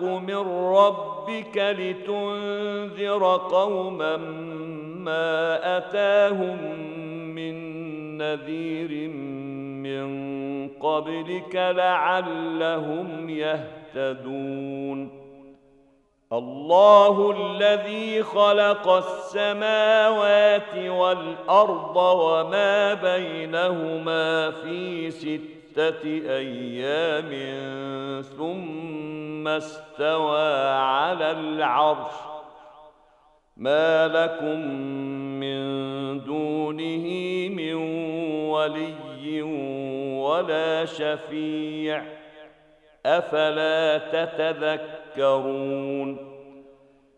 من ربك لتنذر قوما ما أتاهم من نذير من قبلك لعلهم يهتدون. الله الذي خلق السماوات والأرض وما بينهما في ستة أيام ثم استوى على العرش. ما لكم من دونه من ولي ولا شفيع. أفلا تتذكرون؟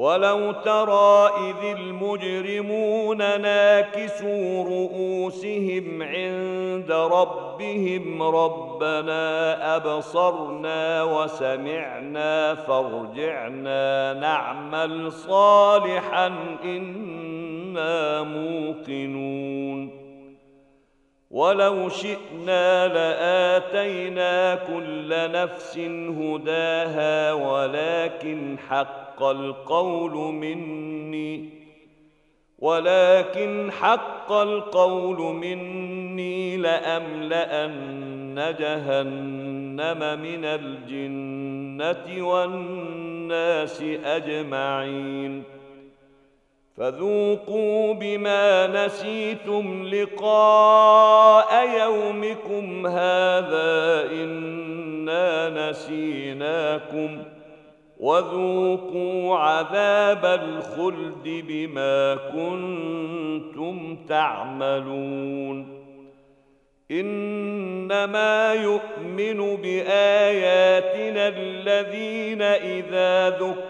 ولو ترى إذ المجرمون ناكسوا رؤوسهم عند ربهم ربنا أبصرنا وسمعنا فارجعنا نعمل صالحا إنا موقنون ولو شئنا لآتينا كل نفس هداها ولكن حق القول مني ولكن حق القول مني لأملأن جهنم من الجنة والناس أجمعين. فذوقوا بما نسيتم لقاء يومكم هذا إنا نسيناكم وذوقوا عذاب الخلد بما كنتم تعملون إنما يؤمن بآياتنا الذين إذا ذكروا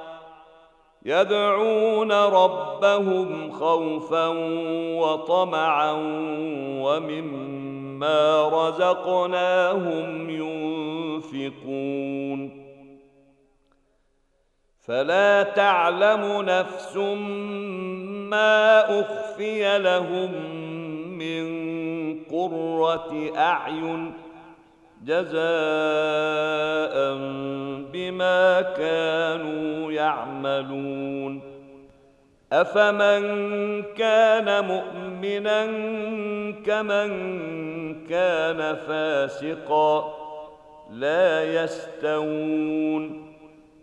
يدعون ربهم خوفا وطمعا ومما رزقناهم ينفقون. فلا تعلم نفس ما أخفي لهم من قرة أعين جزاء بما كانوا يعملون. افمن كان مؤمنا كمن كان فاسقا لا يستوون.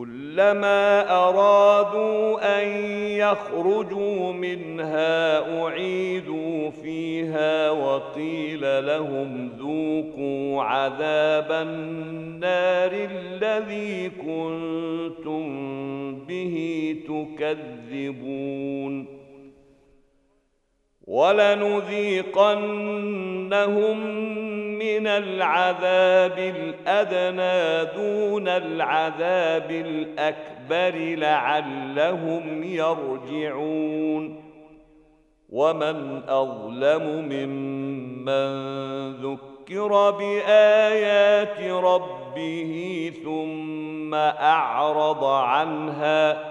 كلما أرادوا أن يخرجوا منها أعيدوا فيها وقيل لهم ذوقوا عذاب النار الذي كنتم به تكذبون ولنذيقنهم من العذاب الأدنى دون العذاب الأكبر لعلهم يرجعون. ومن أظلم ممن ذكر بآيات ربه ثم أعرض عنها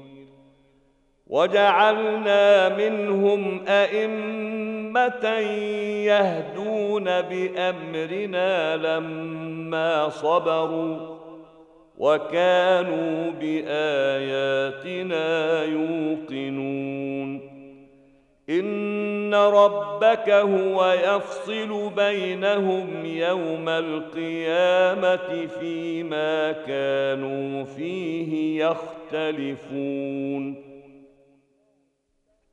وجعلنا منهم أئمة يهدون بأمرنا لما صبروا وكانوا بآياتنا يوقنون. إن ربك هو يفصل بينهم يوم القيامة فيما كانوا فيه يختلفون.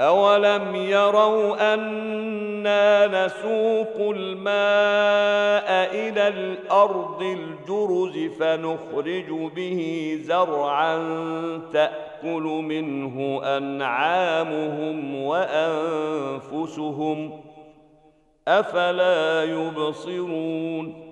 أولم يروا أنا نسوق الماء إلى الأرض الجرز فنخرج به زرعا تأكل منه أنعامهم وأنفسهم أفلا يبصرون